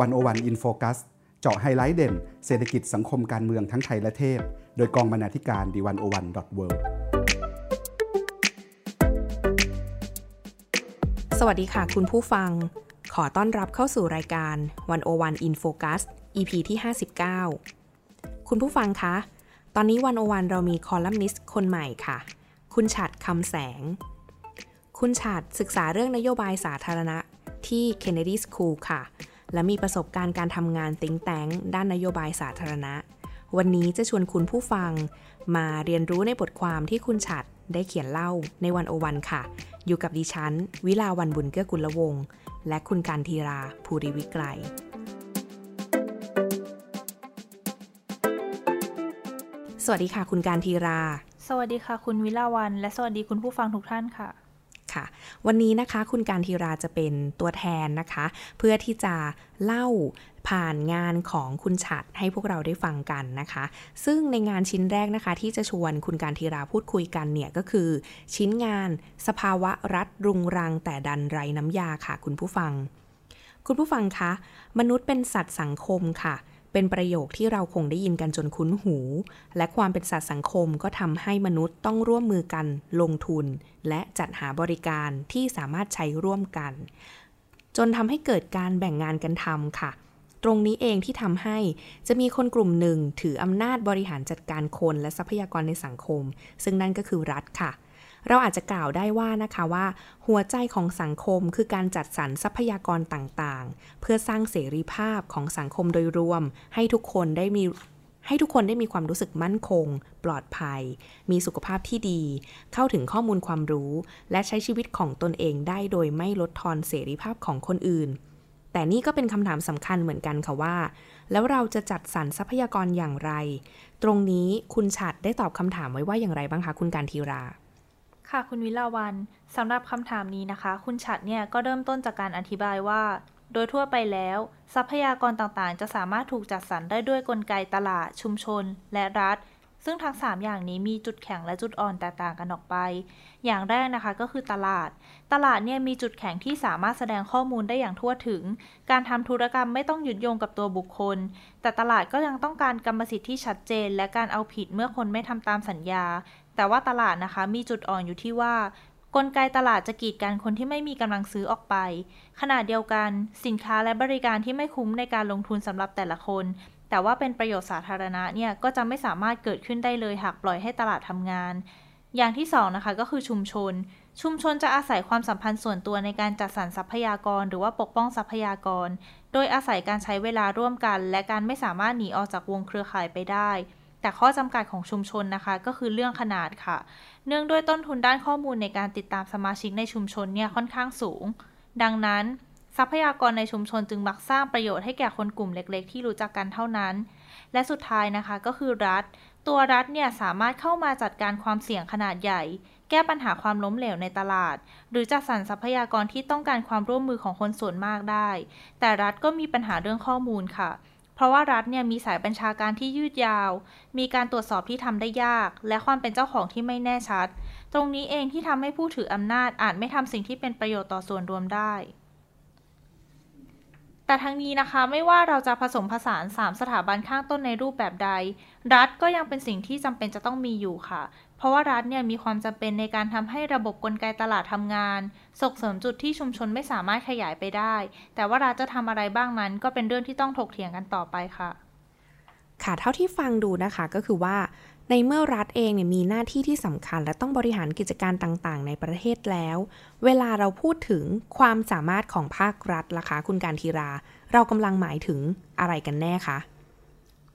One O One In Focus เจาะไฮไลท์เด่น เศรษฐกิจสังคมการเมืองทั้งไทยและเทศโดยกองบรรณาธิการ The One O One dot world วัสดีค่ะคุณผู้ฟัง ขอต้อนรับเข้าสู่รายการ One O One In Focus EP ที่ 59 คุณผู้ฟังคะ ตอนนี้ One O One เรามีคอลัมนิสต์คนใหม่ค่ะ คุณฉัตร คำแสง คุณฉัตรศึกษาเรื่องนโยบายสาธารณะที่ Kennedy School ค่ะ และมีประสบการณ์การทำงานติ้งแตงด้านนโยบายสาธารณะ วันนี้จะชวนคุณผู้ฟัง มาเรียนรู้ในบทความที่คุณฉัดได้เขียนเล่าในวันโอวันค่ะ อยู่กับดิฉัน วิลาวันบุญเกื้อกุลวงศ์และคุณการทีราภูริวิกรสวัสดีค่ะคุณการทีรา สวัสดีค่ะ คุณวิลาวัน และสวัสดีคุณผู้ฟังทุกท่านค่ะ ค่ะ วันนี้นะคะคุณการทีราจะเป็นตัวแทนนะคะ เพื่อที่จะเล่าผ่านงานของคุณฉัดให้พวกเราได้ฟังกันนะคะ ซึ่งในงานชิ้นแรกนะคะ ที่จะชวนคุณการทีราพูดคุยกันเนี่ยก็คือ ชิ้นงานสภาวะรัฐรุงรังแต่ดันไรน้ำยาค่ะ คุณผู้ฟัง คุณผู้ฟังคะ มนุษย์เป็นสัตว์สังคมค่ะ เป็นประโยคที่เราคงได้ยินกันจนคุ้นหู และความเป็นสัตว์สังคมก็ทำให้มนุษย์ต้องร่วมมือกัน ลงทุน และจัดหาบริการที่สามารถใช้ร่วมกัน จนทำให้เกิดการแบ่งงานกันทำค่ะ ตรงนี้เองที่ทำให้จะมีคนกลุ่มหนึ่งถืออำนาจบริหารจัดการคนและทรัพยากรในสังคม ซึ่งนั่นก็คือรัฐค่ะเเราอาจจะกล่าวได้ว่านะคะว่า หัวใจของสังคมคือการจัดสรรทรัพยากรต่างๆ เพื่อสร้างเสรีภาพของสังคมโดยรวม ให้ทุกคนได้มีให้ทุกคนได้มีความรู้สึกมั่นคง ปลอดภัย มีสุขภาพที่ดี เข้าถึงข้อมูลความรู้ และใช้ชีวิตของตนเองได้โดยไม่ลดทอนเสรีภาพของคนอื่น แต่นี่ก็เป็นคำถามสำคัญเหมือนกันค่ะว่า แล้วเราจะจัดสรรทรัพยากรอย่างไร ตรงนี้คุณฉัดได้ตอบคำถามไว้ว่าอย่างไรบ้างคะคุณการทีรา ค่ะคุณวิลาวันสำหรับคำถามนี้นะคะ คุณฉัดเนี่ยก็เริ่มต้นจากการอธิบายว่า โดยทั่วไปแล้ว ทรัพยากรต่างๆ จะสามารถถูกจัดสรรได้ด้วยกลไกตลาด ชุมชน และรัฐ ซึ่งทั้ง 3 อย่างนี้มีจุดแข็งและจุดอ่อนแตกต่างกันออกไป อย่างแรกนะคะก็คือตลาด ตลาดเนี่ยมีจุดแข็งที่สามารถแสดงข้อมูลได้อย่างทั่วถึง การทำธุรกรรมไม่ต้องหยุดโยงกับตัวบุคคล แต่ตลาดก็ยังต้องการกรรมสิทธิ์ที่ชัดเจน และการเอาผิดเมื่อคนไม่ทำตามสัญญา แต่ว่าตลาดนะคะมีจุดอ่อนอยู่ที่ว่ากลไกตลาดจะกีดกันคนที่ไม่มีกำลังซื้อออกไป ขณะเดียวกันสินค้าและบริการที่ไม่คุ้มในการลงทุนสำหรับแต่ละคน แต่ว่าเป็นประโยชน์สาธารณะเนี่ยก็จะไม่สามารถเกิดขึ้นได้เลยหากปล่อยให้ตลาดทำงาน อย่างที่2นะคะก็คือชุมชน ชุมชนจะอาศัยความสัมพันธ์ส่วนตัวในการจัดสรรทรัพยากร หรือว่าปกป้องทรัพยากร โดยอาศัยการใช้เวลาร่วมกัน และการไม่สามารถหนีออกจากวงเครือข่ายไปได้ แต่ข้อจำกัดของชุมชนนะคะ ก็คือเรื่องขนาดค่ะ เนื่องด้วยต้นทุนด้านข้อมูลในการติดตามสมาชิกในชุมชนเนี่ยค่อนข้างสูง ดังนั้น ทรัพยากรในชุมชนจึงมักสร้างประโยชน์ให้แก่คนกลุ่มเล็ก ๆ ที่รู้จักกันเท่านั้น และสุดท้ายนะคะก็คือรัฐ ตัวรัฐเนี่ยสามารถเข้ามาจัดการความเสี่ยงขนาดใหญ่ แก้ปัญหาความล้มเหลวในตลาด หรือจัดสรรทรัพยากรที่ต้องการความร่วมมือของคนส่วนมากได้ แต่รัฐก็มีปัญหาเรื่องข้อมูลค่ะเพราะว่ารัฐเนี่ยมีสายบัญชาการที่ยืดยาว มีการตรวจสอบที่ทำได้ยาก และความเป็นเจ้าของที่ไม่แน่ชัด ตรงนี้เองที่ทำให้ผู้ถืออำนาจอาจไม่ทำสิ่งที่เป็นประโยชน์ต่อส่วนรวมได้ แต่ทั้งนี้นะคะไม่ว่าเราจะผสมผสาน 3 สถาบันข้างต้นในรูปแบบใด รัฐก็ยังเป็นสิ่งที่จำเป็นจะต้องมีอยู่ค่ะ เพราะว่ารัฐเนี่ยมีความจำเป็นในการทำให้ระบบกลไกตลาดทำงาน ส่งเสริมจุดที่ชุมชนไม่สามารถขยายไปได้ แต่ว่ารัฐจะทำอะไรบ้างนั้นก็เป็นเรื่องที่ต้องถกเถียงกันต่อไปค่ะ ค่ะเท่าที่ฟังดูนะคะก็คือว่า ในเมื่อรัฐเองเนี่ยมีหน้าที่ที่สำคัญ และต้องบริหารกิจการต่างๆ ในประเทศแล้ว เวลาเราพูดถึงความสามารถของภาครัฐล่ะคะคุณการทีรา เรากำลังหมายถึงอะไรกันแน่คะ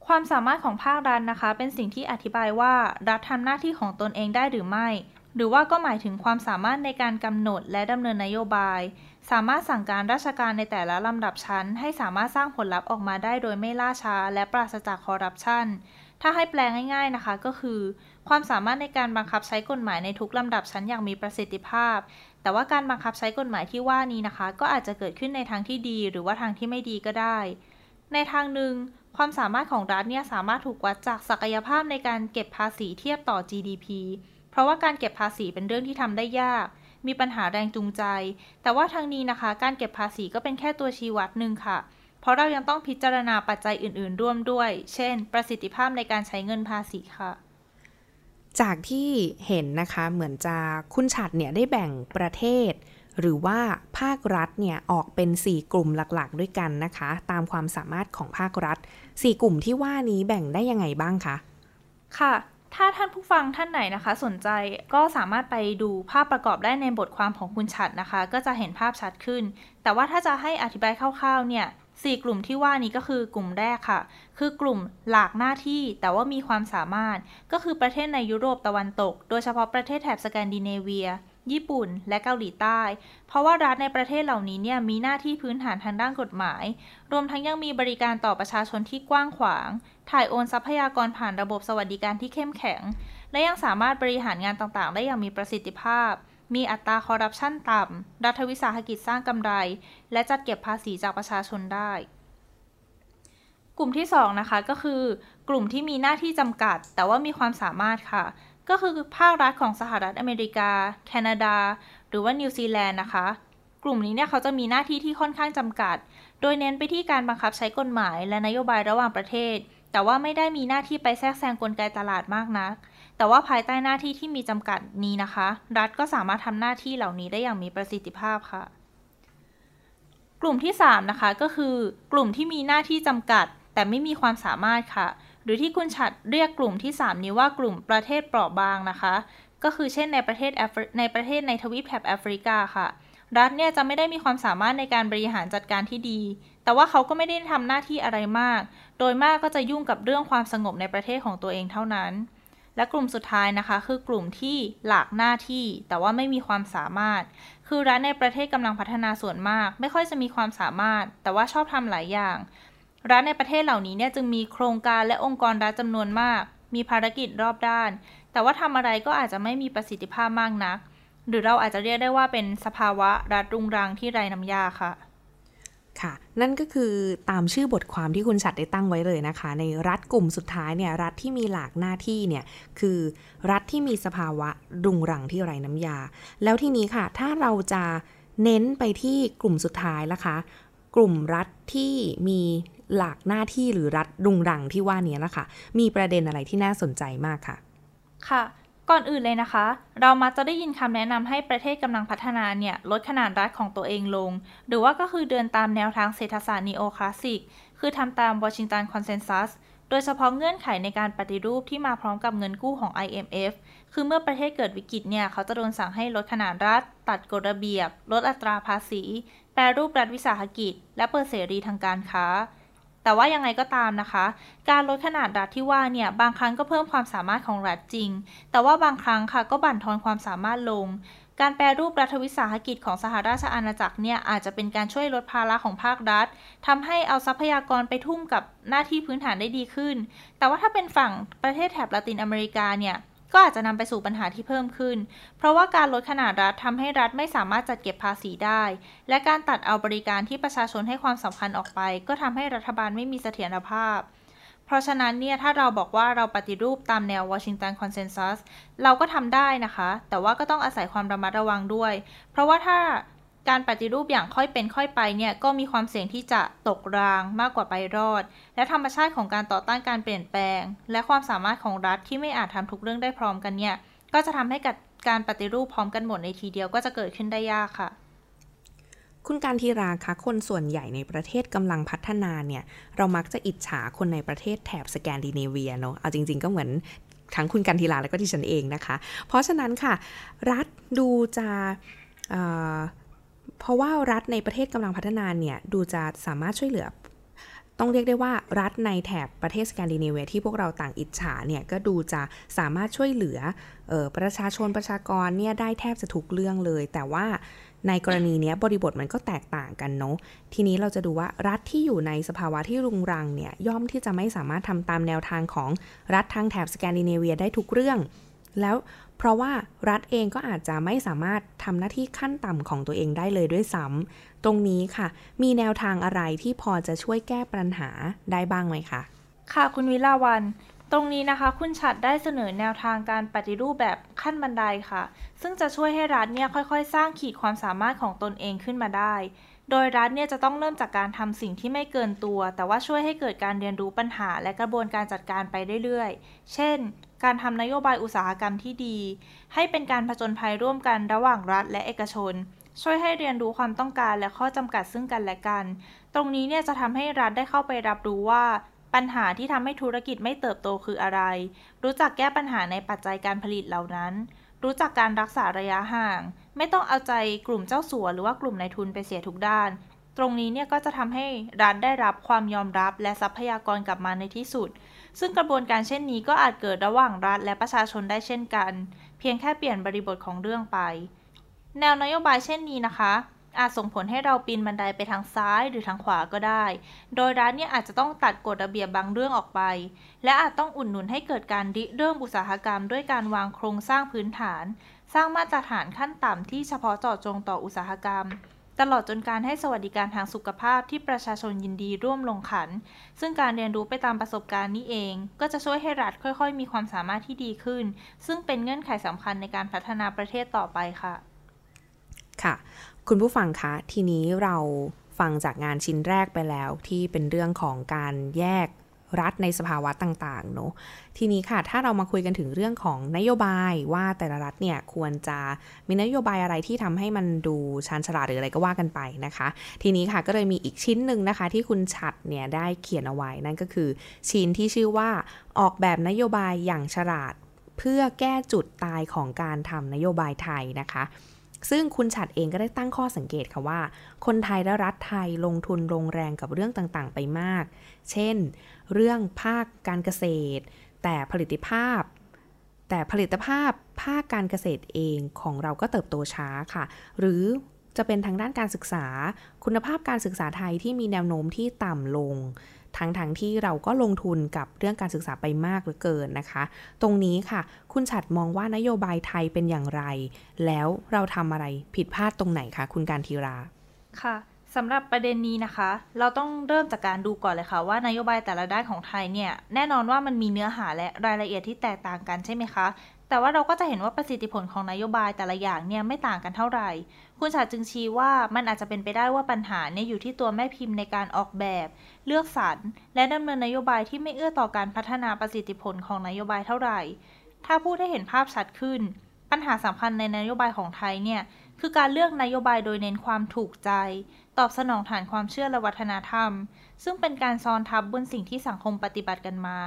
ความสามารถของภาครัฐนะคะ เป็นสิ่งที่อธิบายว่ารัฐทำหน้าที่ของตนเองได้หรือไม่ หรือว่าก็หมายถึงความสามารถในการกำหนดและดำเนินนโยบาย สามารถสั่งการราชการในแต่ละลำดับชั้น ให้สามารถสร้างผลลัพธ์ออกมาได้โดยไม่ล่าช้า และปราศจากคอร์รัปชัน ถ้าให้แปลง่ายๆนะคะก็คือ ความสามารถในการบังคับใช้กฎหมายในทุกลำดับชั้นอย่างมีประสิทธิภาพ แต่ว่าการบังคับใช้กฎหมายที่ว่านี้นะคะ ก็อาจจะเกิดขึ้นในทางที่ดีหรือว่าทางที่ไม่ดีก็ได้ ในทางหนึ่งความสามารถของรัฐเนี่ยสามารถถูกวัดจากศักยภาพในการเก็บภาษีเทียบต่อ GDP เพราะว่าการเก็บภาษีเป็นเรื่องที่ทำได้ยาก มีปัญหาแรงจูงใจ แต่ว่าทางนี้นะคะ การเก็บภาษีก็เป็นแค่ตัวชี้วัดหนึ่งค่ะ เพเพราะเรายังต้องพิจารณาปัจจัยอื่น ๆ ร่วมด้วย เช่น ประสิทธิภาพในการใช้เงินภาษีค่ะ จากที่เห็นนะคะเหมือนจะคุณฉัดเนี่ยได้แบ่งประเทศ หรือว่าภาครัฐเนี่ยออกเป็น 4 กลุ่มหลักๆ ด้วยกันนะคะ ตามความสามารถของภาครัฐ 4 กลุ่มที่ว่านี้แบ่งได้ยังไงบ้างคะ ค่ะถ้าท่านผู้ฟังท่านไหนนะคะ สนใจก็สามารถไปดูภาพประกอบได้ในบทความของคุณฉัดนะคะ ก็จะเห็นภาพชัดขึ้น แต่ว่าถ้าจะให้อธิบายคร่าวๆเนี่ย สี่กลุ่มที่ว่านี้ก็คือกลุ่มแรกค่ะ คือกลุ่มหลากหน้าที่แต่ว่ามีความสามารถ ก็คือประเทศในยุโรปตะวันตก โดยเฉพาะประเทศแถบสแกนดิเนเวีย ญี่ปุ่น และเกาหลีใต้ เพราะว่ารัฐในประเทศเหล่านี้เนี่ยมีหน้าที่พื้นฐานทางด้านกฎหมาย รวมทั้งยังมีบริการต่อประชาชนที่กว้างขวาง ถ่ายโอนทรัพยากรผ่านระบบสวัสดิการที่เข้มแข็ง และยังสามารถบริหารงานต่างๆ ได้อย่างมีประสิทธิภาพ มีอัตราคอร์รัปชันต่ำ รัฐวิสาหกิจสร้างกำไร และจัดเก็บภาษีจากประชาชนได้ กลุ่มที่ 2 นะคะก็คือกลุ่มที่มีหน้าที่จำกัด แต่ว่ามีความสามารถค่ะ ก็คือภาครัฐของสหรัฐอเมริกา แคนาดา หรือว่านิวซีแลนด์นะคะ กลุ่มนี้เนี่ยเขาจะมีหน้าที่ที่ค่อนข้างจำกัด โดยเน้นไปที่การบังคับใช้กฎหมาย และนโยบายระหว่างประเทศ แต่ว่าไม่ได้มีหน้าที่ไปแทรกแซงกลไกตลาดมากนัก แต่ว่าภายใต้หน้าที่ที่มีจำกัดนี้นะคะ รัฐก็สามารถทำหน้าที่เหล่านี้ได้อย่างมีประสิทธิภาพค่ะ กลุ่มที่ 3 นะคะก็คือกลุ่มที่มีหน้าที่จำกัด แต่ไม่มีความสามารถค่ะ หรือที่คุณฉัดเรียกกลุ่มที่ 3 นี้ว่ากลุ่มประเทศเปราะบางนะคะ ก็คือเช่นในประเทศแอฟในประเทศในทวีปแถบแอฟริกาค่ะ รัฐเนี่ยจะไม่ได้มีความสามารถในการบริหารจัดการที่ดี แต่ว่าเขาก็ไม่ได้ทำหน้าที่อะไรมาก โดยมากก็จะยุ่งกับเรื่องความสงบในประเทศของตัวเองเท่านั้น และกลุ่มสุดท้ายนะคะ คือกลุ่มที่หลากหน้าที่ แต่ว่าไม่มีความสามารถ คือรัฐในประเทศกำลังพัฒนาส่วนมาก ไม่ค่อยจะมีความสามารถ แต่ว่าชอบทำหลายอย่างรัฐในประเทศเหล่านี้เนี่ยจึงมีโครงการและองค์กรรัฐจำนวนมาก มีภารกิจรอบด้าน แต่ว่าทำอะไรก็อาจจะไม่มีประสิทธิภาพมากนัก หรือเราอาจจะเรียกได้ว่าเป็นสภาวะรัฐรุงรังที่ไร้น้ำยาค่ะ ค่ะ นั่นก็คือตามชื่อบทความที่คุณฉัดได้ตั้งไว้เลยนะคะ ในรัฐกลุ่มสุดท้ายเนี่ยรัฐที่มีหลากหน้าที่เนี่ยคือรัฐที่มีสภาวะรุงรังที่ไร้น้ำยา แล้วทีนี้ค่ะ ถ้าเราจะเน้นไปที่กลุ่มสุดท้ายนะคะ กลุ่มรัฐที่มีหลากหน้าที่หรือรัฐรุงรังที่ว่านี้นะคะมีประเด็นอะไรที่น่าสนใจมากค่ะ ค่ะ ก่อนอื่นเลยนะคะ เรามักจะได้ยินคำแนะนำให้ประเทศกำลังพัฒนาเนี่ยลดขนาดรัฐของตัวเองลง หรือว่าก็คือเดินตามแนวทางเศรษฐศาสตร์นีโอคลาสสิก คือทำตามวอชิงตันคอนเซนแซสโดยเฉพาะเงื่อนไขในการปฏิรูปที่มาพร้อมกับเงินกู้ของ IMF คือเมื่อประเทศเกิดวิกฤตเนี่ยเขาจะโดนสั่งให้ลดขนาดรัฐ ตัดกฎระเบียบ ลดอัตราภาษี แปรรูปรัฐวิสาหกิจ และเปิดเสรีทางการค้า แต่ว่ายังไงก็ตามนะคะ การลดขนาดรัฐที่ว่าเนี่ยบางครั้งก็เพิ่มความสามารถของรัฐจริง แต่ว่าบางครั้งค่ะก็บั่นทอนความสามารถลง การแปรรูปรัฐวิสาหกิจของสหราชอาณาจักรเนี่ยอาจจะเป็นการช่วยลดภาระของภาครัฐทำให้เอาทรัพยากรไปทุ่มกับหน้าที่พื้นฐานได้ดีขึ้น แต่ว่าถ้าเป็นฝั่งประเทศแถบละตินอเมริกาเนี่ย ก็อาจจะนำไปสู่ปัญหาที่เพิ่มขึ้น เพราะว่าการลดขนาดรัฐทำให้รัฐไม่สามารถจัดเก็บภาษีได้ และการตัดเอาบริการที่ประชาชนให้ความสำคัญออกไป ก็ทำให้รัฐบาลไม่มีเสถียรภาพ เพราะฉะนั้นเนี่ยถ้าเราบอกว่าเราปฏิรูปตามแนววอชิงตันคอนเซนแซสเราก็ทำได้นะคะ แต่ว่าก็ต้องอาศัยความระมัดระวังด้วย เพราะว่าถ้า การปฏิรูปอย่างค่อยเป็นค่อยไปเนี่ยก็มีความเสี่ยงที่จะตกรางมากกว่าไปรอด และธรรมชาติของการต่อต้านการเปลี่ยนแปลง และความสามารถของรัฐที่ไม่อาจทำทุกเรื่องได้พร้อมกันเนี่ยก็จะทำให้กับการปฏิรูปพร้อมกันหมดในทีเดียวก็จะเกิดขึ้นได้ยากค่ะ คุณการทีราคะคนส่วนใหญ่ในประเทศกำลังพัฒนาเนี่ย เรามักจะอิจฉาคนในประเทศแถบสแกนดิเนเวียเนาะเอาจริง ๆ ก็เหมือนทั้งคุณการทีราและก็ที่ฉันเองนะคะ เพราะฉะนั้นค่ะ รัฐดูจะ เพราะว่ารัฐในประเทศกำลังพัฒนาเนี่ย ดูจะสามารถช่วยเหลือ ต้องเรียกได้ว่ารัฐในแถบประเทศสแกนดิเนเวียที่พวกเราต่างอิจฉาเนี่ย ก็ดูจะสามารถช่วยเหลือออประชาชนประชากรเนี่ยได้แทบจะทุกเรื่องเลย แต่ว่าในกรณีนี้บริบทมันก็แตกต่างกันเนาะ ทีนี้เราจะดูว่ารัฐที่อยู่ในสภาวะที่รุงรังเนี่ยย่อมที่จะไม่สามารถทำตามแนวทางของรัฐทางแถบสแกนดิเนเวียได้ทุกเรื่อง แล้ว เพราะว่ารัฐเองก็อาจจะไม่สามารถทำหน้าที่ขั้นต่ำของตัวเองได้เลยด้วยซ้ำตรงนี้ค่ะ มีแนวทางอะไรที่พอจะช่วยแก้ปัญหาได้บ้างไหมคะค่ะคุณวิลาวัน ตรงนี้นะคะคุณฉัดได้เสนอแนวทางการปฏิรูปแบบขั้นบันไดค่ะ ซึ่งจะช่วยให้รัฐเนี่ยค่อยๆ สร้างขีดความสามารถของตนเองขึ้นมาได้ โดยรัฐเนี่ยจะต้องเริ่มจากการทำสิ่งที่ไม่เกินตัว แต่ว่าช่วยให้เกิดการเรียนรู้ปัญหาและกระบวนการจัดการไปเรื่อยๆ เช่น การทำนโยบายอุตสาหกรรมที่ดี ให้เป็นการผจญภัยร่วมกันระหว่างรัฐและเอกชน ช่วยให้เรียนรู้ความต้องการและข้อจำกัดซึ่งกันและกัน ตรงนี้เนี่ยจะทำให้รัฐได้เข้าไปรับรู้ว่า ปัญหาที่ทำให้ธุรกิจไม่เติบโตคืออะไร รู้จักแก้ปัญหาในปัจจัยการผลิตเหล่านั้น รู้จักการรักษาระยะห่าง ไม่ต้องเอาใจกลุ่มเจ้าสัวหรือว่ากลุ่มนายทุนไปเสียทุกด้าน ตรงนี้เนี่ยก็จะทำให้รัฐได้รับความยอมรับและทรัพยากรกลับมาในที่สุด ซึ่งกระบวนการเช่นนี้ก็อาจเกิดระหว่างรัฐและประชาชนได้เช่นกัน เพียงแค่เปลี่ยนบริบทของเรื่องไป แนวนโยบายเช่นนี้นะคะ อาจส่งผลให้เราปีนบันไดไปทางซ้ายหรือทางขวาก็ได้ โดยรัฐเนี่ยอาจจะต้องตัดกฎระเบียบบางเรื่องออกไป และอาจต้องอุดหนุนให้เกิดการริเริ่มอุตสาหกรรม ด้วยการวางโครงสร้างพื้นฐาน สร้างมาตรฐานขั้นต่ำที่เฉพาะเจาะจงต่ออุตสาหกรรม ตลอดจนการให้สวัสดิการทางสุขภาพที่ประชาชนยินดีร่วมลงขัน ซึ่งการเรียนรู้ไปตามประสบการณ์นี้เอง ก็จะช่วยให้รัฐค่อยๆ มีความสามารถที่ดีขึ้น ซึ่งเป็นเงื่อนไขสำคัญในการพัฒนาประเทศต่อไปค่ะ ค่ะ คุณผู้ฟังคะ ทีนี้เราฟังจากงานชิ้นแรกไปแล้วที่เป็นเรื่องของการแยกรัฐในสภาวะต่างๆเนอะทีนี้ค่ะ ถ้าเรามาคุยกันถึงเรื่องของนโยบายว่าแต่ละรัฐเนี่ยควรจะมีนโยบายอะไรที่ทำให้มันดูชาญฉลาดหรืออะไรก็ว่ากันไปนะคะ ทีนี้ค่ะก็เลยมีอีกชิ้นหนึ่งนะคะ ที่คุณฉัดเนี่ยได้เขียนเอาไว้นั่นก็คือ ชิ้นที่ชื่อว่าออกแบบนโยบายอย่างฉลาด เพื่อแก้จุดตายของการทำนโยบายไทยนะคะ ซึ่งคุณฉัดเองก็ได้ตั้งข้อสังเกตค่ะว่า คนไทยและรัฐไทยลงทุนลงแรงกับเรื่องต่างๆ ไปมาก เช่น เรื่องภาคการเกษตร แต่ผลิตภาพ แต่ผลิตภาพภาคการเกษตรเองของเราก็เติบโตช้าค่ะ หรือจะเป็นทางด้านการศึกษา คุณภาพการศึกษาไทยที่มีแนวโน้มที่ต่ำลง ทั้งๆทที่เราก็ลงทุนกับเรื่องการศึกษาไปมากเหลือเกินนะคะ ตรงนี้ค่ะ คุณฉัดมองว่านโยบายไทยเป็นอย่างไร แล้วเราทำอะไรผิดพลาดตรงไหนคะคุณการทีราค่ะสำหรับประเด็นนี้นะคะ เราต้องเริ่มจากการดูก่อนเลยค่ะ ว่านโยบายแต่ละด้านของไทยเนี่ย แน่นอนว่ามันมีเนื้อหาและรายละเอียดที่แตกต่างกันใช่ไหมคะ แต่ว่าเราก็จะเห็นว่าประสิทธิผลของนโยบายแต่ละอย่างเนี่ยไม่ต่างกันเท่าไหร่ คุณชาจึงชี้ว่ามันอาจจะเป็นไปได้ว่าปัญหาเนี่ยอยู่ที่ตัวแม่พิมพ์ในการออกแบบ เลือกสรรและดำเนินนโยบายที่ไม่เอื้อต่อการพัฒนาประสิทธิผลของนโยบายเท่าไหร่ ถ้าพูดให้เห็นภาพชัดขึ้น ปัญหาสำคัญในนโยบายของไทยเนี่ย คือการเลือกนโยบายโดยเน้นความถูกใจ ตอบสนองฐานความเชื่อและวัฒนธรรม ซึ่งเป็นการซ้อนทับบนสิ่งที่สังคมปฏิบัติกันมา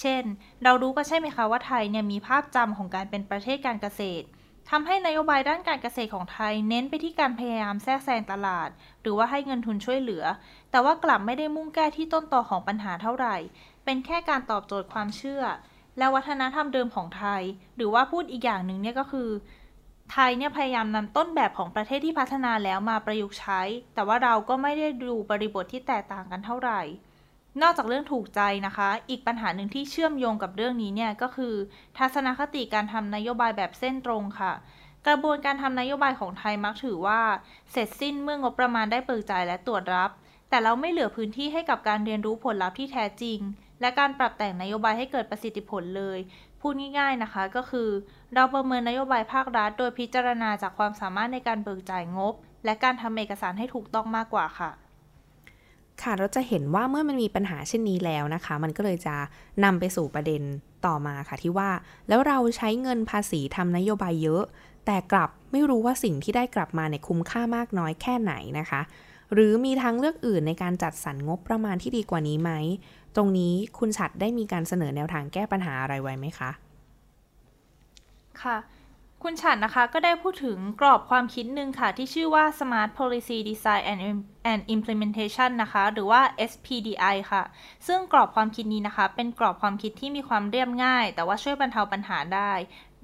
เช่น เรารู้ก็ใช่ไหมคะว่าไทยเนี่ยมีภาพจำของการเป็นประเทศการเกษตรทำให้นโยบายด้านการเกษตรของไทยเน้นไปที่การพยายามแทรกแซงตลาด หรือว่าให้เงินทุนช่วยเหลือ แต่ว่ากลับไม่ได้มุ่งแก้ที่ต้นตอของปัญหาเท่าไหร่ เป็นแค่การตอบโจทย์ความเชื่อ และวัฒนธรรมเดิมของไทย หรือว่าพูดอีกอย่างหนึ่งเนี่ยก็คือ ไทยเนี่ยพยายามนำต้นแบบของประเทศที่พัฒนาแล้วมาประยุกต์ใช้ แต่ว่าเราก็ไม่ได้ดูบริบทที่แตกต่างกันเท่าไหร่ นอกจากเรื่องถูกใจนะคะ อีกปัญหาหนึ่งที่เชื่อมโยงกับเรื่องนี้เนี่ยก็คือ ทัศนคติการทำนโยบายแบบเส้นตรงค่ะ กระบวนการทำนโยบายของไทยมักถือว่า เสร็จสิ้นเมื่องบประมาณได้เปิดจ่ายและตรวจรับ แต่เราไม่เหลือพื้นที่ให้กับการเรียนรู้ผลลัพธ์ที่แท้จริง และการปรับแต่งนโยบายให้เกิดประสิทธิผลเลย พูดง่ายๆนะคะ ก็คือ เราประเมินนโยบายภาครัฐ โดยพิจารณาจากความสามารถในการเบิกจ่ายงบ และการทำเอกสารให้ถูกต้องมากกว่าค่ะ ค่ะเราจะเห็นว่าเมื่อมันมีปัญหาเช่นนี้แล้วนะคะ มันก็เลยจะนำไปสู่ประเด็นต่อมาค่ะที่ว่า แล้วเราใช้เงินภาษีทำนโยบายเยอะ แต่กลับไม่รู้ว่าสิ่งที่ได้กลับมาเนี่ยคุ้มค่ามากน้อยแค่ไหนนะคะ หรือมีทางเลือกอื่นในการจัดสรรงบประมาณที่ดีกว่านี้ไหม ตรงนี้คุณฉัดได้มีการเสนอแนวทางแก้ปัญหาอะไรไว้ไหมคะ ค่ะ คุณฉันนะคะก็ได้พูดถึงกรอบความคิดหนึ่งค่ะ ที่ชื่อว่า Smart Policy Design and, and Implementation นะคะ หรือว่า SPDI ค่ะ ซึ่งกรอบความคิดนี้นะคะ เป็นกรอบความคิดที่มีความเรียบง่าย แต่ว่าช่วยบรรเทาปัญหาได้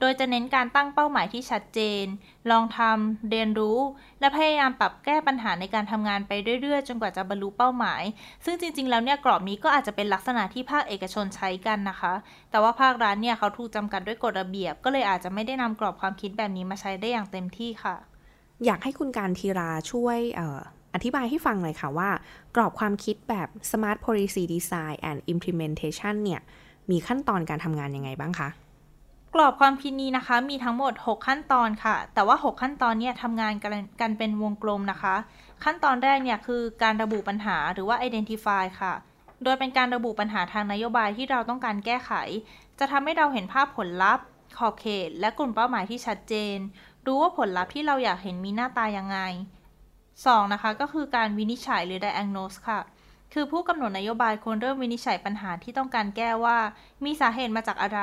โดยจะเน้นการตั้งเป้าหมายที่ชัดเจน ลองทำ เรียนรู้ และพยายามปรับแก้ปัญหาในการทำงานไปเรื่อยๆ จนกว่าจะบรรลุเป้าหมาย ซึ่งจริงๆ แล้วเนี่ยกรอบนี้ก็อาจจะเป็นลักษณะที่ภาคเอกชนใช้กันนะคะ แต่ว่าภาครัฐเนี่ยเขาถูกจำกัดด้วยกฎระเบียบ ก็เลยอาจจะไม่ได้นำกรอบความคิดแบบนี้มาใช้ได้อย่างเต็มที่ค่ะ อยากให้คุณการทีราช่วยอออธิบายให้ฟังหน่อยค่ะว่า กรอบความคิดแบบ Smart Policy Design and Implementation เนี่ยมีขั้นตอนการทำงานยังไงบ้างคะ กรอบความคิดนี้นะคะ มีทั้งหมด 6 ขั้นตอนค่ะ แต่ว่า 6 ขั้นตอนเนี่ยทำงานกันเป็นวงกลมนะคะ ขั้นตอนแรกเนี่ยคือการระบุปัญหาหรือว่า identify ค่ะ โดยเป็นการระบุปัญหาทางนโยบายที่เราต้องการแก้ไข จะทำให้เราเห็นภาพผลลัพธ์ ขอบเขต และกลุ่มเป้าหมายที่ชัดเจน รู้ว่าผลลัพธ์ที่เราอยากเห็นมีหน้าตายังไง 2. นะคะก็คือการวินิจฉัยหรือ diagnose ค่ะคือผู้กำหนดนโยบายควรเริ่มวินิจฉัยปัญหาที่ต้องการแก้ว่า มีสาเหตุมาจากอะไร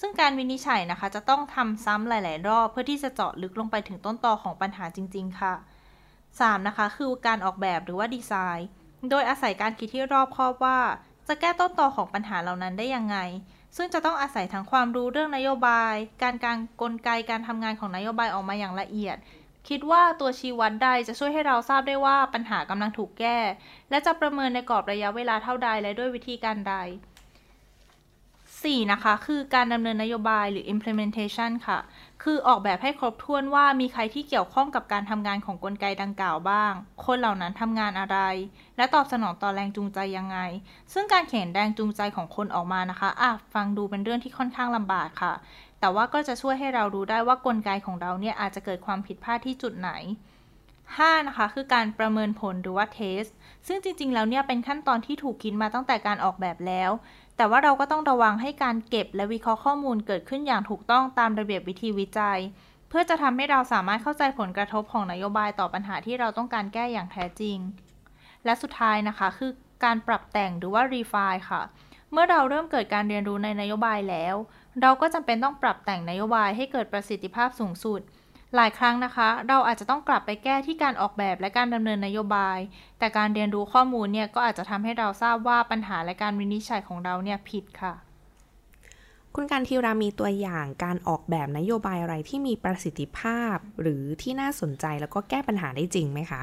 ซึ่งการวินิจฉัยนะคะ จะต้องทำซ้ำหลาย ๆ รอบ เพื่อที่จะเจาะลึกลงไปถึงต้นตอของปัญหาจริง ๆ ค่ะ 3. นะคะ คือการออกแบบหรือว่าดีไซน์ โดยอาศัยการคิดที่รอบคอบว่า จะแก้ต้นตอของปัญหาเหล่านั้นได้ยังไง ซึ่งจะต้องอาศัยทั้งความรู้เรื่องนโยบาย การการกลไกการทำงานของนโยบายออกมาอย่างละเอียด คิดว่าตัวชี้วัดใดจะช่วยให้เราทราบได้ว่าปัญหากำลังถูกแก้ และจะประเมินในกรอบระยะเวลาเท่าใดและด้วยวิธีการใด 4. นะคะ คือการดำเนินนโยบายหรือ implementation ค่ะ คือออกแบบให้ครบถ้วนว่ามีใครที่เกี่ยวข้องกับการทำงานของกลไกดังกล่าวบ้าง คนเหล่านั้นทำงานอะไร และตอบสนองต่อแรงจูงใจยังไง ซึ่งการเขียนแรงจูงใจของคนออกมานะคะอาจฟังดูเป็นเรื่องที่ค่อนข้างลำบากค่ะ แต่ว่าก็จะช่วยให้เรารู้ได้ว่ากลไกของเราเนี่ยอาจจะเกิดความผิดพลาดที่จุดไหน 5. นะคะ คือการประเมินผลหรือว่า test ซึ่งจริงๆ แล้วเนี่ยเป็นขั้นตอนที่ถูกคิดมาตั้งแต่การออกแบบแล้ว แต่ว่าเราก็ต้องระวังให้การเก็บและวิเคราะห์ข้อมูลเกิดขึ้นอย่างถูกต้องตามระเบียบวิธีวิจัย เพื่อจะทำให้เราสามารถเข้าใจผลกระทบของนโยบายต่อปัญหาที่เราต้องการแก้อย่างแท้จริง และสุดท้ายนะคะคือการปรับแต่งหรือว่า refine ค่ะ เมื่อเราเริ่มเกิดการเรียนรู้ในนโยบายแล้ว เราก็จำเป็นต้องปรับแต่งนโยบายให้เกิดประสิทธิภาพสูงสุด หลายครั้งนะคะ เราอาจจะต้องกลับไปแก้ที่การออกแบบและการดำเนินนโยบาย แต่การเรียนรู้ข้อมูลเนี่ยก็อาจจะทำให้เราทราบว่าปัญหาและการวินิจฉัยของเราเนี่ยผิดค่ะ คุณการทีรามีตัวอย่างการออกแบบนโยบายอะไรที่มีประสิทธิภาพ หรือที่น่าสนใจแล้วก็แก้ปัญหาได้จริงไหมคะ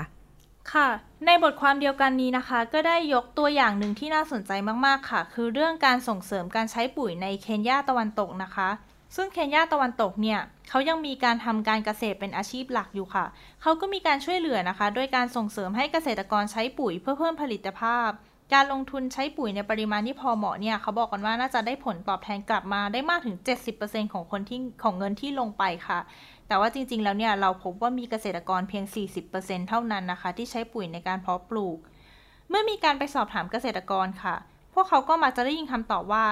ค่ะ ในบทความเดียวกันนี้นะคะ ก็ได้ยกตัวอย่างหนึ่งที่น่าสนใจมาก ๆ ค่ะ คือเรื่องการส่งเสริมการใช้ปุ๋ยในเคนยาตะวันตกนะคะ ซึ่งเคนยาตะวันตกเนี่ยเขายังมีการทำการเกษตรเป็นอาชีพหลักอยู่ค่ะ เขาก็มีการช่วยเหลือนะคะ โดยการส่งเสริมให้เกษตรกรใช้ปุ๋ยเพื่อเพิ่มผลิตภาพ การลงทุนใช้ปุ๋ยในปริมาณที่พอเหมาะเนี่ยเขาบอกกันว่าน่าจะได้ผลตอบแทนกลับมาได้มากถึง 70%ของคนที่ของเงินที่ลงไปค่ะ แต่ว่าจริงๆแล้วเนี่ยเราพบว่ามีเกษตรกรเพียง 40%เท่านั้นนะคะ ที่ใช้ปุ๋ยในการเพาะปลูก เมื่อมีการไปสอบถามเกษตรกรค่ะ พวกเขาก็มักจะได้ยินคำตอบว่า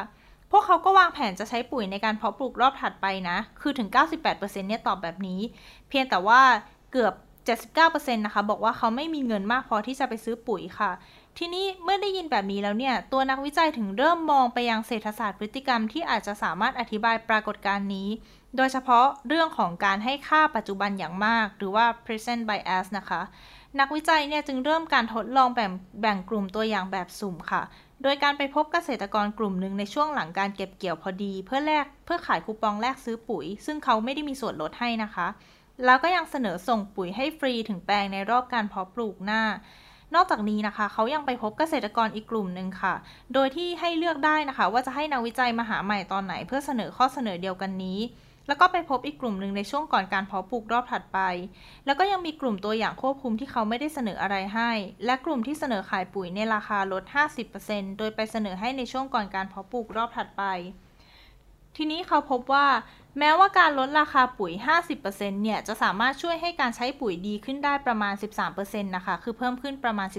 พวกเขาก็วางแผนจะใช้ปุ๋ยในการเพาะปลูกรอบถัดไปนะ คือถึง 98%เนี่ยตอบแบบนี้ เพียงแต่ว่าเกือบ 79%นะคะบอกว่าเขาไม่มีเงินมากพอที่จะไปซื้อปุ๋ยค่ะ ทีนี้เมื่อได้ยินแบบนี้แล้วเนี่ย ตัวนักวิจัยถึงเริ่มมองไปยังเศรษฐศาสตร์พฤติกรรมที่อาจจะสามารถอธิบายปรากฏการณ์นี้ โดยเฉพาะเรื่องของการให้ค่าปัจจุบันอย่างมาก หรือว่า present bias นะคะ นักวิจัยเนี่ยจึงเริ่มการทดลองแบ่งแบ่งกลุ่มตัวอย่างแบบสุ่มค่ะ โดยการไปพบเกษตรกรกลุ่มหนึ่งในช่วงหลังการเก็บเกี่ยวพอดี เพื่อแลกเพื่อขายคูปองแลกซื้อปุ๋ย ซึ่งเขาไม่ได้มีส่วนลดให้นะคะ แล้วก็ยังเสนอส่งปุ๋ยให้ฟรีถึงแปลงในรอบการเพาะปลูกหน้า นอกจากนี้นะคะ เขายังไปพบเกษตรกรอีกกลุ่มหนึ่งค่ะ โดยที่ให้เลือกได้นะคะ ว่าจะให้นักวิจัยมาหาใหม่ตอนไหน เพื่อเสนอข้อเสนอเดียวกันนี้ แล้วก็ไปพบอีกกลุ่มหนึ่งในช่วงก่อนการเพาะปลูกรอบถัดไป แล้วก็ยังมีกลุ่มตัวอย่างควบคุมที่เขาไม่ได้เสนออะไรให้ และกลุ่มที่เสนอขายปุ๋ยในราคาลด 50%โดยไปเสนอให้ในช่วงก่อนการเพาะปลูกรอบถัดไป ทีนี้เขาพบว่า แม้ว่าการลดราคาปุ๋ย 50%เนี่ยจะสามารถช่วยให้การใช้ปุ๋ยดีขึ้นได้ประมาณ 13%นะคะ คือเพิ่มขึ้นประมาณ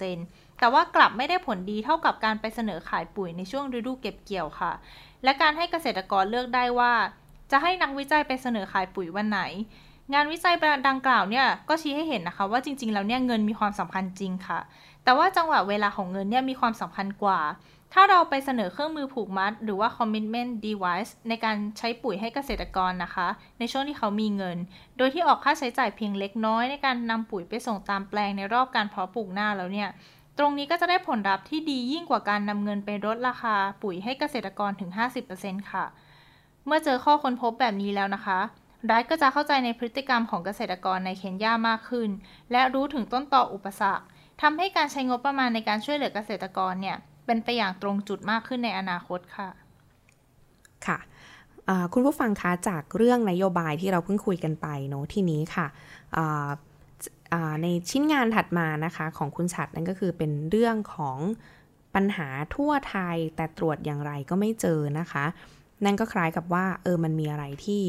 13%แต่ว่ากลับไม่ได้ผลดีเท่ากับการไปเสนอขายปุ๋ยในช่วงฤดูเก็บเกี่ยวค่ะ และการให้เกษตรกรเลือกได้ว่า จะให้นักวิจัยไปเสนอขายปุ๋ยวันไหน งานวิจัยดังกล่าวเนี่ยก็ชี้ให้เห็นนะคะว่าจริง ๆ แล้วเนี่ยเงินมีความสำคัญจริงค่ะ แต่ว่าจังหวะเวลาของเงินเนี่ยมีความสำคัญกว่า ถ้าเราไปเสนอเครื่องมือผูกมัด หรือว่า commitment device ในการใช้ปุ๋ยให้เกษตรกรนะคะ ในช่วงที่เขามีเงิน โดยที่ออกค่าใช้จ่ายเพียงเล็กน้อย ในการนำปุ๋ยไปส่งตามแปลงในรอบการเพาะปลูกหน้าแล้วเนี่ยตรงนี้ก็จะได้ผลลัพธ์ที่ดียิ่งกว่าการนำเงินไปลดราคาปุ๋ยให้เกษตรกรถึง 50%ค่ะ เมื่อเจอข้อค้นพบแบบนี้แล้วนะคะ รัฐก็จะเข้าใจในพฤติกรรมของเกษตรกรในเคนยามากขึ้น และรู้ถึงต้นต่ออุปสรรคทำให้การใช้งบประมาณในการช่วยเหลือเกษตรกรเนี่ยเป็นไปอย่างตรงจุดมากขึ้นในอนาคตค่ะ ค่ะคุณผู้ฟังคะจากเรื่องนโยบายที่เราเพิ่งคุยกันไปเนาะทีนี้ค่ะในชิ้นงานถัดมานะคะของคุณฉัดนั่นก็คือเป็นเรื่องของปัญหาทั่วไทยแต่ตรวจอย่างไรก็ไม่เจอนะคะ นั่นก็คล้ายกับว่าเออมันมีอะไรที่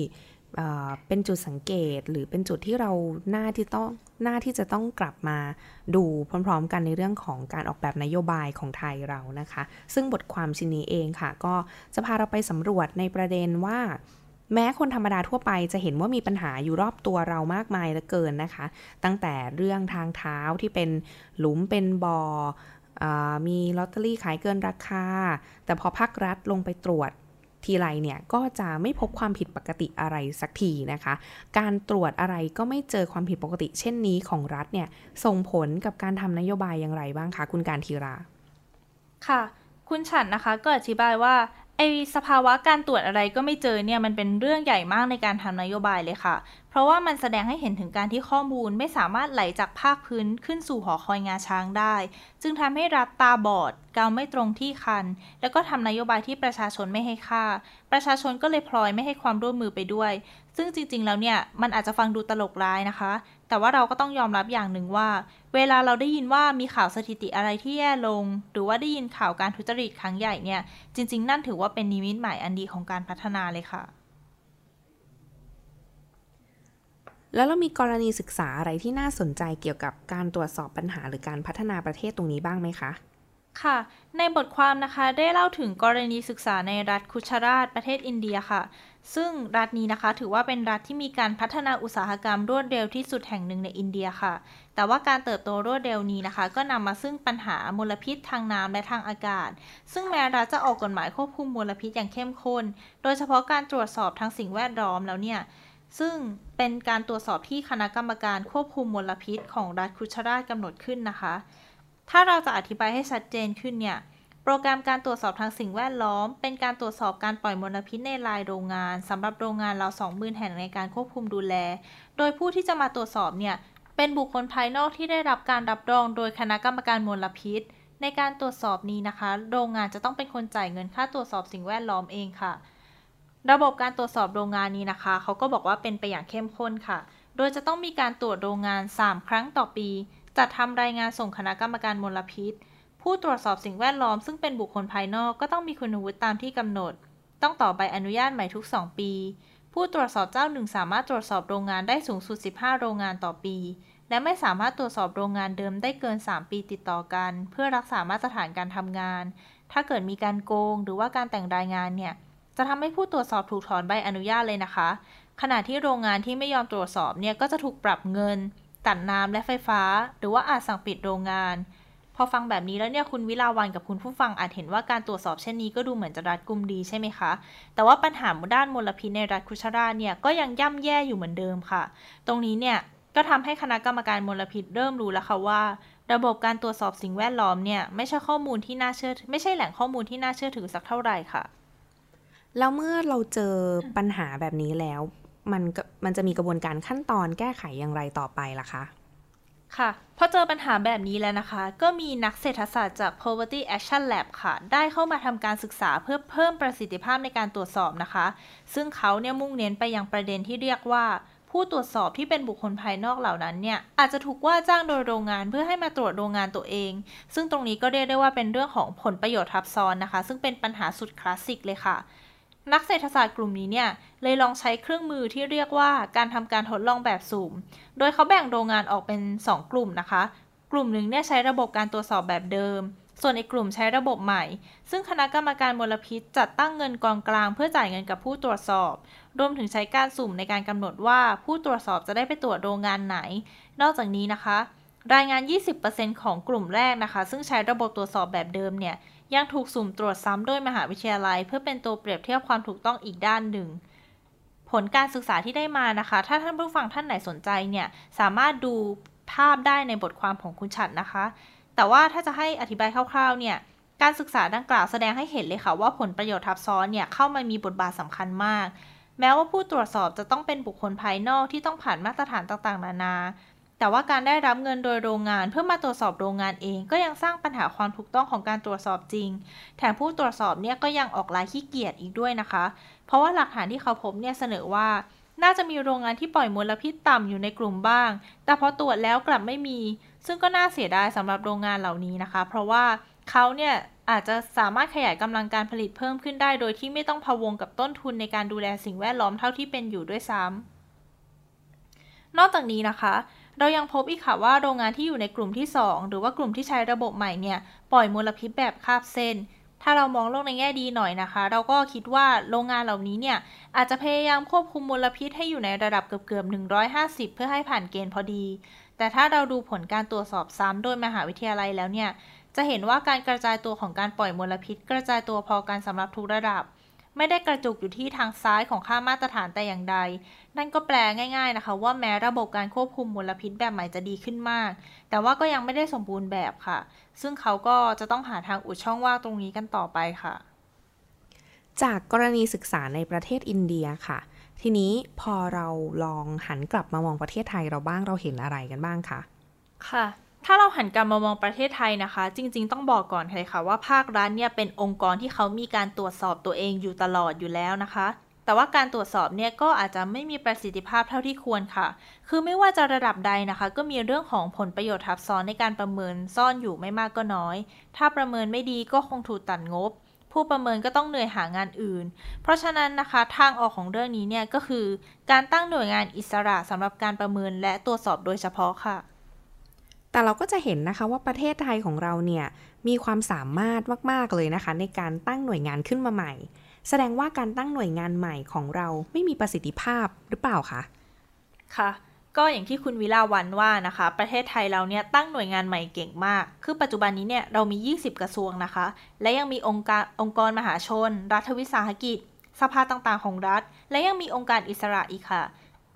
เป็นจุดสังเกตหรือเป็นจุดที่เราหน้าที่ต้องหน้าที่จะต้องกลับมาดูพร้อม ๆ กันในเรื่องของการออกแบบนโยบายของไทยเรานะคะ ซึ่งบทความชิ้นนี้เองค่ะ ก็จะพาเราไปสำรวจในประเด็นว่า แม้คนธรรมดาทั่วไปจะเห็นว่ามีปัญหาอยู่รอบตัวเรามากมายเหลือเกินนะคะ ตั้งแต่เรื่องทางเท้าที่เป็นหลุมเป็นบอ่อมีลอตเตอรี่ขายเกินราคา แต่พอภาครัฐลงไปตรวจ ทีไรเนี่ยก็จะไม่พบความผิดปกติอะไรสักทีนะคะ การตรวจอะไรก็ไม่เจอความผิดปกติ เช่นนี้ของรัฐเนี่ยส่งผลกับการทำนโยบายอย่างไรบ้างคะคุณการทีรา ค่ะ คุณฉันนะคะก็อธิบายว่า ไอสภาวะการตรวจอะไรก็ไม่เจอเนี่ยมันเป็นเรื่องใหญ่มากในการทำนโยบายเลยค่ะ เพราะว่ามันแสดงให้เห็นถึงการที่ข้อมูลไม่สามารถไหลจากภาคพื้นขึ้นสู่หอคอยงาช้างได้ จึงทำให้รัฐตาบอด เกาไม่ตรงที่คัน แล้วก็ทำนโยบายที่ประชาชนไม่ให้ค่า ประชาชนก็เลยพลอยไม่ให้ความร่วมมือไปด้วย ซึ่งจริงๆแล้วเนี่ยมันอาจจะฟังดูตลกร้ายนะคะ แต่ว่าเราก็ต้องยอมรับอย่างหนึ่งว่า เวลาเราได้ยินว่ามีข่าวสถิติอะไรที่แย่ลง หรือว่าได้ยินข่าวการทุจริตครั้งใหญ่เนี่ย จริง ๆ นั่นถือว่าเป็นนิมิตหมายอันดีของการพัฒนาเลยค่ะ แล้วเรามีกรณีศึกษาอะไรที่น่าสนใจเกี่ยวกับการตรวจสอบปัญหาหรือการพัฒนาประเทศตรงนี้บ้างไหมคะค่ะ ในบทความนะคะได้เล่าถึงกรณีศึกษาในรัฐคุชราชประเทศอินเดียค่ะ ซึ่งรัฐนี้นะคะถือว่าเป็นรัฐที่มีการพัฒนาอุตสาหกรรมรวดเร็วที่สุดแห่งหนึ่งในอินเดียค่ะ แต่ว่าการเติบโตรวดเร็วนี้นะคะ ก็นำมาซึ่งปัญหามลพิษทางน้ำและทางอากาศ ซึ่งแม้รัฐจะออกกฎหมายควบคุมมลพิษอย่างเข้มข้น โดยเฉพาะการตรวจสอบทางสิ่งแวดล้อมแล้วเนี่ยซึ่งเป็นการตรวจสอบที่คณะกรรมการควบคุมมลพิษของรัฐคุชราชกำหนดขึ้นนะคะ ถ้าเราจะอธิบายให้ชัดเจนขึ้นเนี่ย โปรแกรมการตรวจสอบทางสิ่งแวดล้อม เป็นการตรวจสอบการปล่อยมลพิษในลายโรงงานสำหรับโรงงานเราสองหมื่นแห่งในการควบคุมดูแล โดยผู้ที่จะมาตรวจสอบเนี่ย เป็นบุคคลภายนอกที่ได้รับการรับรองโดยคณะกรรมการมลพิษ ในการตรวจสอบนี้นะคะ โรงงานจะต้องเป็นคนจ่ายเงินค่าตรวจสอบสิ่งแวดล้อมเองค่ะ ระบบการตรวจสอบโรงงานนี้นะคะ เขาก็บอกว่าเป็นไปอย่างเข้มข้นค่ะ โดยจะต้องมีการตรวจโรงงาน 3 ครั้งต่อปี จัดทำรายงานส่งคณะกรรมการมลพิษ ผู้ตรวจสอบสิ่งแวดล้อมซึ่งเป็นบุคคลภายนอกก็ต้องมีคุณวุฒิตามที่กำหนด ต้องต่อใบอนุญาตใหม่ทุก 2 ปี ผู้ตรวจสอบเจ้าหนึ่งสามารถตรวจสอบโรงงานได้สูงสุด 15 โรงงานต่อปี และไม่สามารถตรวจสอบโรงงานเดิมได้เกิน 3 ปีติดต่อกัน เพื่อรักษามาตรฐานการทำงาน ถ้าเกิดมีการโกง หรือว่าการแต่งรายงานเนี่ย จะทำให้ผู้ตรวจสอบถูกถอนใบอนุญาตเลยนะคะ ขณะที่โรงงานที่ไม่ยอมตรวจสอบเนี่ยก็จะถูกปรับเงิน ตัดน้ำและไฟฟ้า หรือว่าอาจสั่งปิดโรงงาน พอฟังแบบนี้แล้วเนี่ยคุณวิลาวันกับคุณผู้ฟังอาจเห็นว่าการตรวจสอบเช่นนี้ก็ดูเหมือนจะรัดกุมดีใช่ไหมคะ แต่ว่าปัญหาด้านมลพิษในรัฐคุชราเนี่ยก็ยังย่ำแย่อยู่เหมือนเดิมค่ะ ตรงนี้เนี่ยก็ทำให้คณะกรรมการมลพิษเริ่มรู้แล้วค่ะว่า ระบบการตรวจสอบสิ่งแวดล้อมเนี่ยไม่ใช่ข้อมูลที่น่าเชื่อ ไม่ใช่แหล่งข้อมูลที่น่าเชื่อถือสักเท่าไหร่ค่ะ แล้วเมื่อเราเจอปัญหาแบบนี้แล้ว มันมันจะมีกระบวนการขั้นตอนแก้ไขอย่างไรต่อไปล่ะคะ ค่ะพอเจอปัญหาแบบนี้แล้วนะคะ ก็มีนักเศรษฐศาสตร์จาก Poverty Action Lab ค่ะ ได้เข้ามาทำการศึกษาเพื่อเพิ่มประสิทธิภาพในการตรวจสอบนะคะ ซึ่งเขาเนี่ยมุ่งเน้นไปยังประเด็นที่เรียกว่า ผู้ตรวจสอบที่เป็นบุคคลภายนอกเหล่านั้นเนี่ย อาจจะถูกว่าจ้างโดยโรงงานเพื่อให้มาตรวจโรงงานตัวเอง ซึ่งตรงนี้ก็เรียกได้ว่าเป็นเรื่องของผลประโยชน์ทับซ้อนนะคะ ซึ่งเป็นปัญหาสุดคลาสสิกเลยค่ะ นักเศรษฐศาสตร์กลุ่มนี้เนี่ยเลยลองใช้เครื่องมือที่เรียกว่าการทำการทดลองแบบสุ่ม โดยเขาแบ่งโรงงานออกเป็น 2 กลุ่มนะคะ กลุ่มหนึ่งเนี่ยใช้ระบบการตรวจสอบแบบเดิม ส่วนอีกกลุ่มใช้ระบบใหม่ ซึ่งคณะกรรมการมลพิษจัดตั้งเงินกองกลางเพื่อจ่ายเงินกับผู้ตรวจสอบ รวมถึงใช้การสุ่มในการกำหนดว่าผู้ตรวจสอบจะได้ไปตรวจโรงงานไหน นอกจากนี้นะคะ รายงาน 20%ของกลุ่มแรกนะคะ ซึ่งใช้ระบบตรวจสอบแบบเดิมเนี่ย ยังถูกสุ่มตรวจซ้ำโดยมหาวิทยาลัย เพื่อเป็นตัวเปรียบเทียบความถูกต้องอีกด้านหนึ่ง ผลการศึกษาที่ได้มานะคะ ถ้าท่านผู้ฟังท่านไหนสนใจเนี่ย สามารถดูภาพได้ในบทความของคุณฉัดนะคะ แต่ว่าถ้าจะให้อธิบายคร่าวๆเนี่ย การศึกษาดังกล่าวแสดงให้เห็นเลยค่ะว่าผลประโยชน์ทับซ้อนเนี่ยเข้ามามีบทบาทสำคัญมาก แม้ว่าผู้ตรวจสอบจะต้องเป็นบุคคลภายนอกที่ต้องผ่านมาตรฐานต่างๆ นานา แต่ว่าการได้รับเงินโดยโรงงานเพื่อมาตรวจสอบโรงงานเอง ก็ยังสร้างปัญหาความถูกต้องของการตรวจสอบจริง แถมผู้ตรวจสอบเนี่ยก็ยังออกลายขี้เกียจอีกด้วยนะคะ เพราะว่าหลักฐานที่เขาพบเนี่ยเสนอว่า น่าจะมีโรงงานที่ปล่อยมลพิษต่ำอยู่ในกลุ่มบ้าง แต่พอตรวจแล้วกลับไม่มี ซึ่งก็น่าเสียดายสำหรับโรงงานเหล่านี้นะคะ เพราะว่าเขาเนี่ยอาจจะสามารถขยายกำลังการผลิตเพิ่มขึ้นได้ โดยที่ไม่ต้องพะวงกับต้นทุนในการดูแลสิ่งแวดล้อมเท่าที่เป็นอยู่ด้วยซ้ำนอกจากนี้นะคะ เรายังพบอีกค่ะว่าโรงงานที่อยู่ในกลุ่มที่ 2 หรือว่ากลุ่มที่ใช้ระบบใหม่เนี่ยปล่อยมลพิษแบบคาบเส้น ถ้าเรามองโลกในแง่ดีหน่อยนะคะ เราก็คิดว่าโรงงานเหล่านี้เนี่ยอาจจะพยายามควบคุมมลพิษให้อยู่ในระดับเกือบๆ150 เพื่อให้ผ่านเกณฑ์พอดี แต่ถ้าเราดูผลการตรวจสอบซ้ำโดยมหาวิทยาลัยแล้วเนี่ยจะเห็นว่าการกระจายตัวของการปล่อยมลพิษ กระจายตัวพอกันสำหรับทุกระดับ ไม่ได้กระจุกอยู่ที่ทางซ้ายของค่ามาตรฐานแต่อย่างใด นั่นก็แปลง่าย ๆนะคะ ว่าแม้ระบบการควบคุมมลพิษแบบใหม่จะดีขึ้นมาก แต่ว่าก็ยังไม่ได้สมบูรณ์แบบค่ะ ซึ่งเขาก็จะต้องหาทางอุดช่องว่างตรงนี้กันต่อไปค่ะ จากกรณีศึกษาในประเทศอินเดียค่ะ ทีนี้พอเราลองหันกลับมามองประเทศไทยเราบ้างเราเห็นอะไรกันบ้างคะค่ะ ถ้าเราหันกลับมามองประเทศไทยนะคะ จริง ๆ ต้องบอกก่อนเลยค่ะว่าภาครัฐเนี่ยเป็นองค์กรที่เขามีการตรวจสอบตัวเองอยู่ตลอดอยู่แล้วนะคะ แต่ว่าการตรวจสอบเนี่ยก็อาจจะไม่มีประสิทธิภาพเท่าที่ควรค่ะ คือไม่ว่าจะระดับใดนะคะ ก็มีเรื่องของผลประโยชน์ทับซ้อนในการประเมินซ่อนอยู่ไม่มากก็น้อย ถ้าประเมินไม่ดีก็คงถูกตัดงบ ผู้ประเมินก็ต้องเหนื่อยหางานอื่น เพราะฉะนั้นนะคะทางออกของเรื่องนี้เนี่ยก็คือ การตั้งหน่วยงานอิสระสำหรับการประเมินและตรวจสอบโดยเฉพาะค่ะ แต่เราก็จะเห็นนะคะว่าประเทศไทยของเราเนี่ยมีความสามารถมากๆเลยนะคะ ในการตั้งหน่วยงานขึ้นมาใหม่ แสดงว่าการตั้งหน่วยงานใหม่ของเราไม่มีประสิทธิภาพหรือเปล่าคะค่ะก็อย่างที่คุณวิลาวันว่านะคะ ประเทศไทยเราเนี่ยตั้งหน่วยงานใหม่เก่งมาก คือปัจจุบันนี้เนี่ยเรามี 20 กระทรวงนะคะ และยังมีองค์การองค์กรมหาชน รัฐวิสาหกิจ สภาต่างๆ ของรัฐ และยังมีองค์การอิสระอีกค่ะ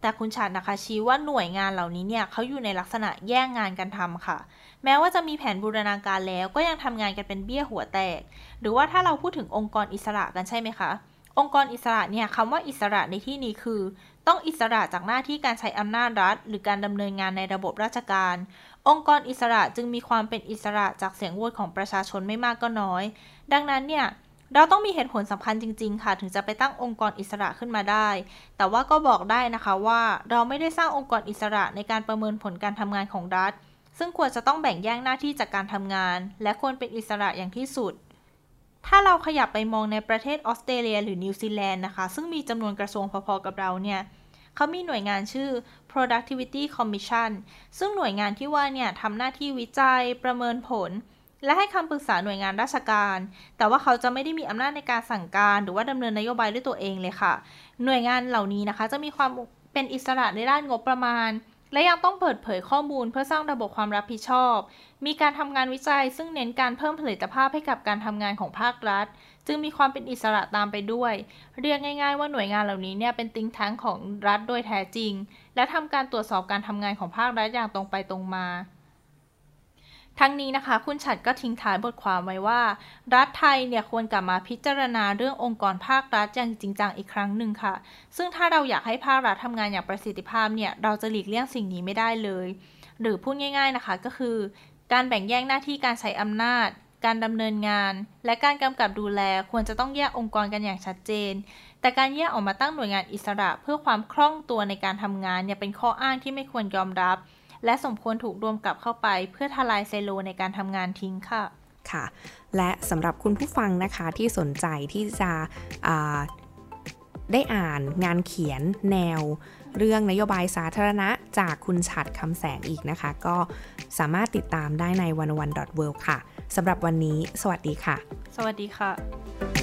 แต่คุณชัดนะคะชี้ว่าหน่วยงานเหล่านี้เนี่ยเขาอยู่ในลักษณะแย่งงานกันทำค่ะ แม้ว่าจะมีแผนบูรณาการแล้วก็ยังทำงานกันเป็นเบี้ยหัวแตก หรือว่าถ้าเราพูดถึงองค์กรอิสระกันใช่ไหมคะ องค์กรอิสระเนี่ยคำว่าอิสระในที่นี้คือ ต้องอิสระจากหน้าที่การใช้อำนาจรัฐ หรือการดำเนินงานในระบบราชการ องค์กรอิสระจึงมีความเป็นอิสระจากเสียงโหวตของประชาชนไม่มากก็น้อย ดังนั้นเนี่ย เราต้องมีเหตุผลสำคัญจริง ๆ ค่ะ ถึงจะไปตั้งองค์กรอิสระขึ้นมาได้ แต่ว่าก็บอกได้นะคะว่าเราไม่ได้สร้างองค์กรอิสระในการประเมินผลการทำงานของรัฐ ซึ่งควรจะต้องแบ่งแยกหน้าที่จากการทำงาน และควรเป็นอิสระอย่างที่สุด ถ้าเราขยับไปมองในประเทศออสเตรเลีย หรือนิวซีแลนด์นะคะ ซึ่งมีจำนวนกระทรวงพอๆกับเราเนี่ยเขามีหน่วยงานชื่อ productivity commission ซึ่งหน่วยงานที่ว่าเนี่ยทำหน้าที่วิจัยประเมินผล และให้คำปรึกษาหน่วยงานราชการ แต่ว่าเขาจะไม่ได้มีอำนาจในการสั่งการหรือว่าดำเนินนโยบายด้วยตัวเองเลยค่ะ หน่วยงานเหล่านี้นะคะ จะมีความเป็นอิสระในด้านงบประมาณ และยังต้องเปิดเผยข้อมูลเพื่อสร้างระบบความรับผิดชอบ มีการทำงานวิจัย ซึ่งเน้นการเพิ่มผลิตภาพให้กับการทำงานของภาครัฐ จึงมีความเป็นอิสระตามไปด้วย เรียกง่าย ๆ ว่าหน่วยงานเหล่านี้เนี่ยเป็นติงทั้งของรัฐโดยแท้จริง และทำการตรวจสอบการทำงานของภาครัฐอย่างตรงไปตรงมา ทั้งนี้นะคะ คุณฉัดก็ทิ้งท้ายบทความไว้ว่า รัฐไทยเนี่ยควรกลับมาพิจารณาเรื่ององค์กรภาครัฐอย่างจริงจังอีกครั้งหนึ่งค่ะ ซึ่งถ้าเราอยากให้ภาครัฐทำงานอย่างประสิทธิภาพเนี่ยเราจะหลีกเลี่ยงสิ่งนี้ไม่ได้เลย หรือพูดง่าย ๆนะคะก็คือ การแบ่งแยกหน้าที่การใช้อำนาจ การดำเนินงาน และการกำกับดูแลควรจะต้องแยกองค์กรกันอย่างชัดเจน แต่การแยกออกมาตั้งหน่วยงานอิสระ เพื่อความคล่องตัวในการทำงานเนี่ยเป็นข้ออ้างที่ไม่ควรยอมรับ และสมควรถูกรวมกลับเข้าไป เพื่อทลายเซลล์ในการทำงานทิ้งค่ะค่ะ และสำหรับคุณผู้ฟังนะคะที่สนใจที่จะได้อ่านงานเขียนแนว เรื่องนโยบายสาธารณะจากคุณฉัดคำแสงอีกนะคะ ก็สามารถติดตามได้ในวันวัน .world ค่ะสำหรับวันนี้ สวัสดีค่ะ สวัสดีค่ะ